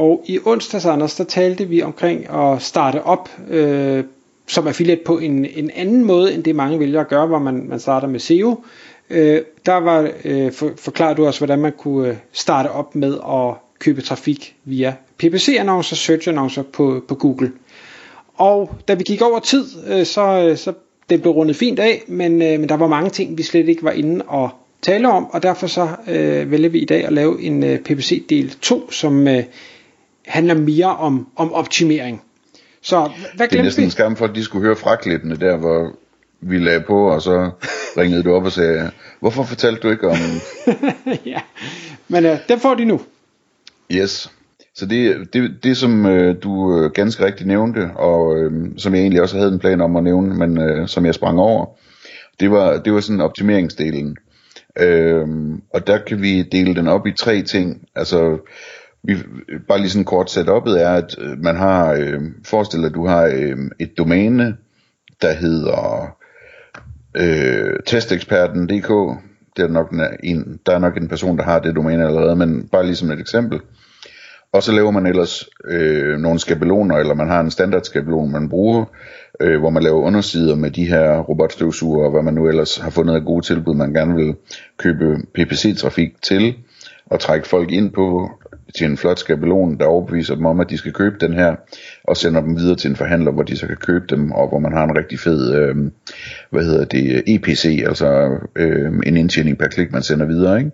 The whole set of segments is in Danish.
Og i onsdags, Anders, der talte vi omkring at starte op øh, som affiliate på en, en anden måde, end det mange vælger at gøre, hvor man, man starter med SEO. Øh, der var, øh, for, forklarede du også, hvordan man kunne øh, starte op med at købe trafik via PPC-annoncer, search-annoncer på, på Google. Og da vi gik over tid, øh, så, øh, så det blev rundet fint af, men, øh, men der var mange ting, vi slet ikke var inde og tale om, og derfor så øh, vælger vi i dag at lave en øh, PPC del 2, som øh, handler mere om, om optimering. Så hvad Det er næsten en skam for, at de skulle høre fraklippene der, hvor vi lagde på, og så ringede du op og sagde, hvorfor fortalte du ikke om... ja, men øh, den får de nu. Yes. Så det, det, det som øh, du øh, ganske rigtigt nævnte, og øh, som jeg egentlig også havde en plan om at nævne, men øh, som jeg sprang over, det var, det var sådan optimeringsdelen. Øh, og der kan vi dele den op i tre ting. Altså, vi, bare lige sådan kort setup'et er, at øh, man har, øh, forestil dig, at du har øh, et domæne, der hedder øh, testeksperten.dk. Det er nok en, der er nok en person, der har det domæne allerede, men bare lige som et eksempel. Og så laver man ellers øh, nogle skabeloner, eller man har en standardskabelon, man bruger, øh, hvor man laver undersider med de her robotstøvsuger, og hvad man nu ellers har fundet af gode tilbud, man gerne vil købe PPC-trafik til, og trække folk ind på til en flot skabelon, der overbeviser dem om, at de skal købe den her, og sender dem videre til en forhandler, hvor de så kan købe dem, og hvor man har en rigtig fed, øh, hvad hedder det, EPC, altså øh, en indtjening per klik, man sender videre, ikke?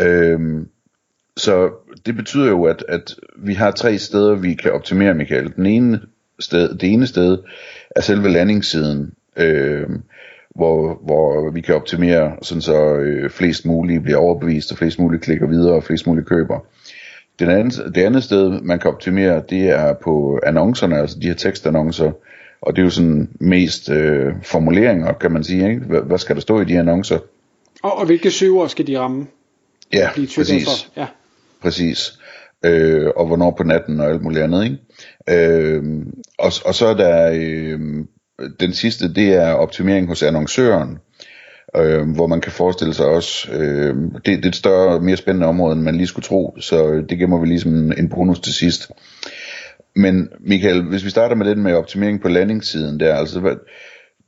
Øh, så det betyder jo, at, at vi har tre steder, vi kan optimere, Michael. Den ene sted, det ene sted er selve landingssiden, øh, hvor, hvor vi kan optimere, sådan så øh, flest mulige bliver overbevist, og flest mulige klikker videre, og flest mulige køber. Den anden, det andet sted, man kan optimere, det er på annoncerne, altså de her tekstannoncer, og det er jo sådan mest øh, formuleringer, kan man sige, ikke? Hvad, hvad skal der stå i de annoncer? Og, og hvilke søger skal de ramme? Ja, præcis. For? Ja. Præcis. Øh, og hvornår på natten og alt muligt andet, ikke? Øh, og, og så er der øh, den sidste, det er optimering hos annoncøren, øh, hvor man kan forestille sig også, øh, det, det er et større, mere spændende område, end man lige skulle tro, så det gemmer vi ligesom en bonus til sidst. Men Michael, hvis vi starter med den med optimering på landingssiden der, altså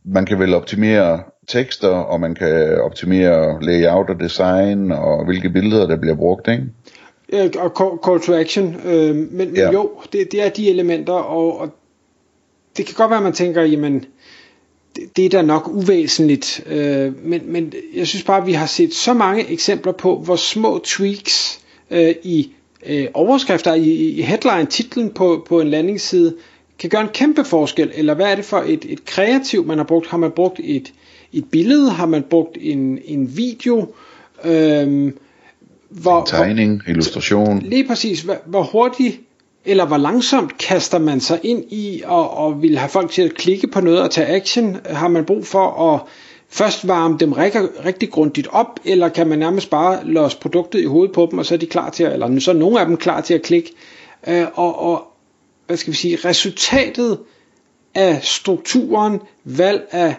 man kan vel optimere tekster, og man kan optimere layout og design, og hvilke billeder der bliver brugt, ikke? og call to action, øh, men, ja. jo, det, det er de elementer, og, og det kan godt være, at man tænker, jamen, det, det er da nok uvæsentligt, øh, men, men jeg synes bare, at vi har set så mange eksempler på, hvor små tweaks øh, i øh, overskrifter, i, i headline, titlen på, på en landingsside, kan gøre en kæmpe forskel, eller hvad er det for et, et kreativ, man har brugt? Har man brugt et, et billede? Har man brugt en, en video? Øh, hvor, en tegning, hvor, illustration. Lige præcis, hvor, hvor hurtigt eller hvor langsomt kaster man sig ind i og, og vil have folk til at klikke på noget og tage action? Har man brug for at først varme dem rigtig, rigtig grundigt op, eller kan man nærmest bare låse produktet i hovedet på dem, og så er de klar til at, eller så er nogle af dem klar til at klikke. Øh, og, og hvad skal vi sige, resultatet af strukturen, valg af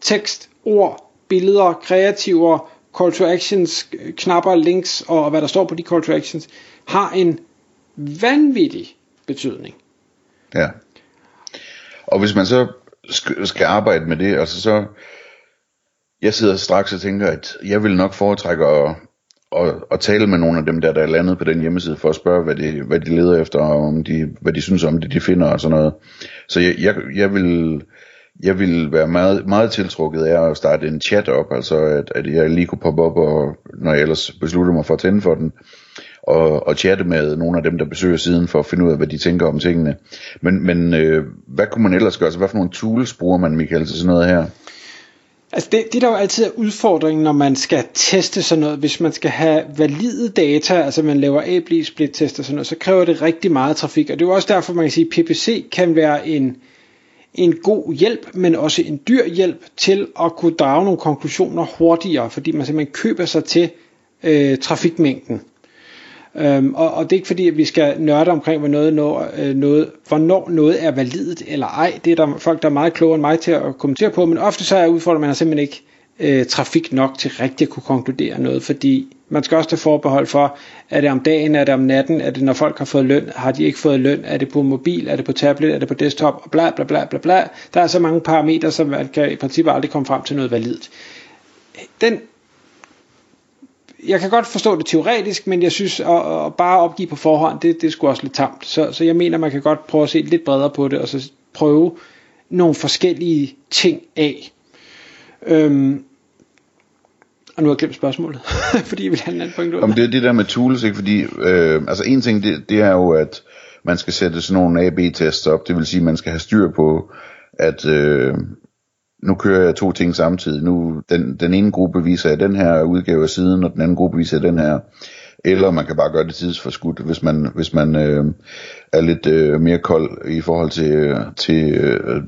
tekst, ord, billeder, kreativer, call to actions, knapper, links og hvad der står på de call to actions, har en vanvittig betydning. Ja. Og hvis man så skal arbejde med det, altså så, jeg sidder straks og tænker, at jeg vil nok foretrække at, at, at tale med nogle af dem der, der er landet på den hjemmeside, for at spørge, hvad de, hvad de leder efter, og om de, hvad de synes om det, de finder og sådan noget. Så jeg, jeg, jeg vil jeg vil være meget, meget tiltrukket af at starte en chat op, altså at, at jeg lige kunne poppe op, og, når jeg ellers beslutter mig for at tænde for den, og, og chatte med nogle af dem, der besøger siden, for at finde ud af, hvad de tænker om tingene. Men, men øh, hvad kunne man ellers gøre? Altså, hvad for nogle tools bruger man, Michael, til sådan noget her? Altså det, det der jo altid er udfordringen, når man skal teste sådan noget, hvis man skal have valide data, altså man laver A-B split test og sådan noget, så kræver det rigtig meget trafik, og det er jo også derfor, man kan sige, at PPC kan være en, en god hjælp, men også en dyr hjælp til at kunne drage nogle konklusioner hurtigere, fordi man simpelthen køber sig til øh, trafikmængden. Øhm, og, og det er ikke fordi, at vi skal nørde omkring, hvor noget, når, øh, noget, hvornår noget er validt eller ej. Det er der folk, der er meget klogere end mig til at kommentere på, men ofte så er udfordringen, at man har simpelthen ikke øh, trafik nok til rigtigt at kunne konkludere noget, fordi man skal også tage forbehold for, er det om dagen, er det om natten, er det når folk har fået løn, har de ikke fået løn, er det på mobil, er det på tablet, er det på desktop, og bla bla bla bla bla. Der er så mange parametre, som man kan i princippet aldrig komme frem til noget validt. Den jeg kan godt forstå det teoretisk, men jeg synes at, at bare opgive på forhånd, det, det er sgu også lidt tamt. Så, så jeg mener, man kan godt prøve at se lidt bredere på det, og så prøve nogle forskellige ting af. Øhm, og nu har jeg glemt spørgsmålet, fordi jeg vil have en anden punkt ud. Jamen, det er det der med tools, ikke? Fordi, øh, altså en ting, det, det er jo, at man skal sætte sådan nogle A-B-tests op. Det vil sige, at man skal have styr på, at øh, nu kører jeg to ting samtidig. Nu, den, den ene gruppe viser jeg den her udgave af siden, og den anden gruppe viser jeg den her. Eller man kan bare gøre det tidsforskudt, hvis man, hvis man øh, er lidt øh, mere kold i forhold til, til øh,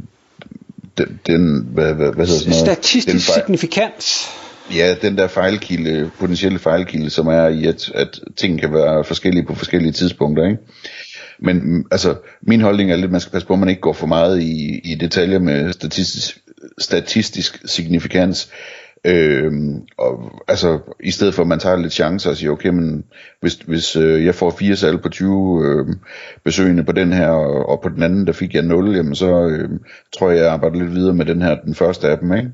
den, den hvad, hvad, hvad hedder sådan noget? Statistisk den signifikans. Ja, den der fejlkilde, potentielle fejlkilde, som er i, at, at ting kan være forskellige på forskellige tidspunkter, ikke? Men altså, min holdning er lidt, at man skal passe på, at man ikke går for meget i, i detaljer med statistisk, statistisk signifikans. Øhm, og, altså, i stedet for at man tager lidt chancer og siger, okay, men hvis, hvis øh, jeg får fire salg på 20 øh, besøgende på den her, og, og på den anden, der fik jeg 0, jamen så øh, tror jeg, jeg arbejder lidt videre med den her, den første af dem, ikke?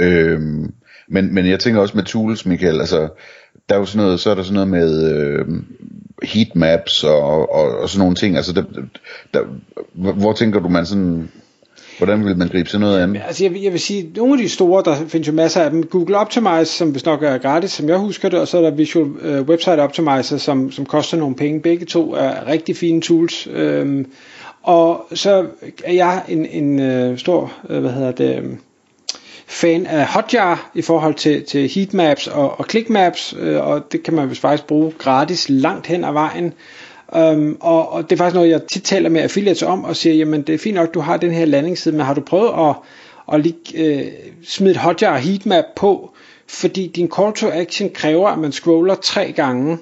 Øhm, men, men jeg tænker også med tools, Michael, altså, der er jo sådan noget, så er der sådan noget med øh, heatmaps og, og, og sådan nogle ting, altså, der, der, hvor tænker du, man sådan, Hvordan vil man gribe sådan noget an? Altså jeg, jeg vil sige, nogle af de store, der findes jo masser af dem. Google Optimize, som hvis nok er gratis, som jeg husker det, og så er der Visual øh, Website Optimizer, som, som koster nogle penge. Begge to er rigtig fine tools. Øhm, og så er jeg en, en øh, stor, øh, hvad hedder det, Øh, fan af Hotjar i forhold til, til heatmaps og, og clickmaps, øh, og det kan man vist faktisk bruge gratis langt hen ad vejen. Um, og, og det er faktisk noget, jeg tit taler med affiliates om, og siger, jamen det er fint nok, du har den her landingsside, men har du prøvet at, at lige, øh, smide et Hotjar heatmap på, fordi din call to action kræver, at man scroller tre gange.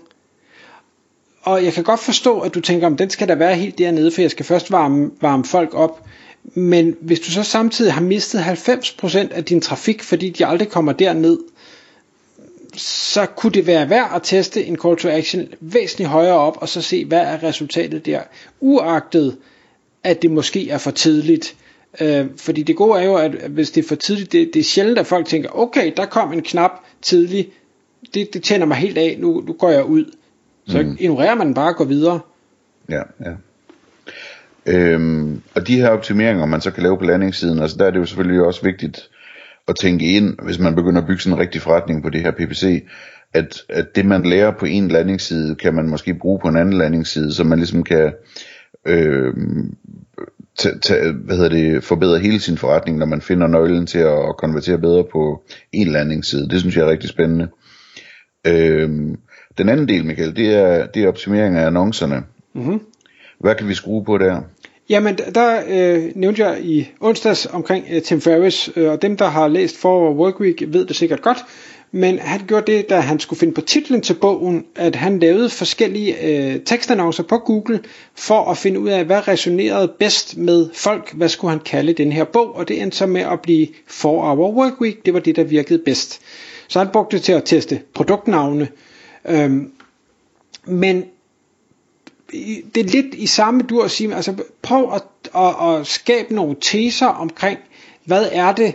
Og jeg kan godt forstå, at du tænker, om den skal da være helt dernede, for jeg skal først varme, varme folk op. Men hvis du så samtidig har mistet 90% af din trafik, fordi de aldrig kommer derned, så kunne det være værd at teste en call to action væsentligt højere op, og så se, hvad er resultatet der, uagtet at det måske er for tidligt. Øh, fordi det gode er jo, at hvis det er for tidligt, det, det er sjældent, at folk tænker, okay, der kom en knap tidligt, det, det tænder mig helt af, nu, nu går jeg ud. Så mm. ignorerer man bare og går videre. Ja, ja. Øhm, og de her optimeringer, man så kan lave på landingssiden, altså der er det jo selvfølgelig også vigtigt at tænke ind, hvis man begynder at bygge sådan en rigtig forretning på det her PPC, at, at det man lærer på en landingsside, kan man måske bruge på en anden landingsside, så man ligesom kan øh, t- t- hvad hedder det, forbedre hele sin forretning, når man finder nøglen til at konvertere bedre på en landingsside. Det synes jeg er rigtig spændende. Øh, den anden del, Michael, det er, det er optimering af annoncerne. Mm-hmm. Hvad kan vi skrue på der? Jamen, der øh, nævnte jeg i onsdags omkring øh, Tim Ferriss, øh, og dem, der har læst for Workweek, ved det sikkert godt. Men han gjorde det, da han skulle finde på titlen til bogen, at han lavede forskellige øh, tekstannoncer på Google for at finde ud af, hvad resonerede bedst med folk. Hvad skulle han kalde den her bog? Og det endte så med at blive 4 Hour Workweek. Det var det, der virkede bedst. Så han brugte det til at teste produktnavne. Øhm, men det er lidt i samme dur at sige, altså prøv at, at, at skabe nogle teser omkring, hvad er det,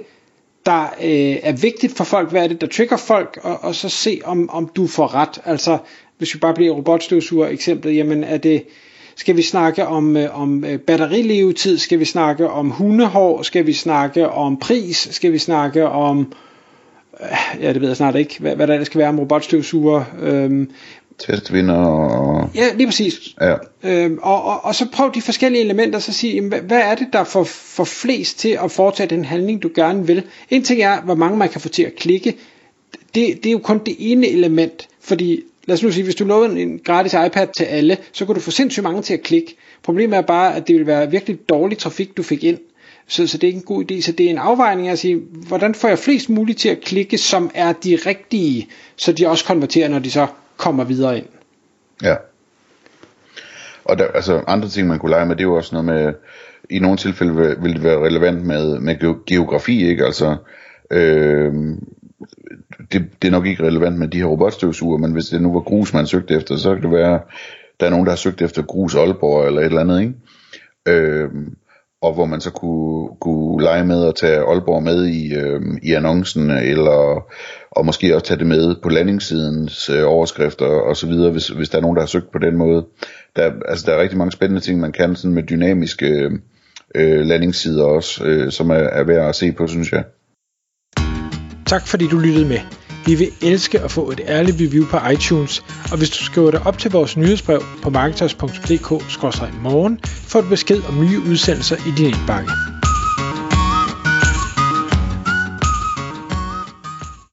der øh, er vigtigt for folk, hvad er det, der trigger folk, og, og så se, om, om du får ret. Altså, hvis vi bare bliver robotstøvsuger eksemplet, jamen er det, skal vi snakke om, øh, om øh, batterilevetid, skal vi snakke om hundehår, skal vi snakke om pris, skal vi snakke om, øh, ja det ved jeg snart ikke, hvad, hvad der skal være om robotstøvsuger, øh, Testvinder og... Ja, lige præcis. Ja. Øhm, og, og, og så prøv de forskellige elementer, så sige, jamen, hvad, hvad er det, der får, får flest til at foretage den handling, du gerne vil? En ting er, hvor mange man kan få til at klikke. Det, det er jo kun det ene element, fordi lad os nu sige, hvis du lovede en gratis iPad til alle, så kunne du få sindssygt mange til at klikke. Problemet er bare, at det vil være virkelig dårlig trafik, du fik ind. Så, så det er ikke en god idé. Så det er en afvejning af at sige, hvordan får jeg flest muligt til at klikke, som er de rigtige, så de også konverterer, når de så kommer videre ind. Ja. Og der, altså andre ting, man kunne lege med, det er jo også noget med, i nogle tilfælde vil, vil det være relevant med, med geografi, ikke? Altså, øh, det, det er nok ikke relevant med de her robotstøvsuger, men hvis det nu var grus, man søgte efter, så kan det være, der er nogen, der har søgt efter grus Aalborg eller et eller andet, ikke? Øh, og hvor man så kunne, kunne lege med at tage Aalborg med i, øh, i annoncen, eller og måske også tage det med på landingssidens øh, overskrifter og så videre, hvis, hvis der er nogen, der har søgt på den måde. Der, altså, der er rigtig mange spændende ting, man kan sådan med dynamiske øh, landingssider også, øh, som er, er værd at se på, synes jeg. Tak fordi du lyttede med. Vi vil elske at få et ærligt review på iTunes, og hvis du skriver dig op til vores nyhedsbrev på marketers.dk-morgen, får du besked om nye udsendelser i din indbakke.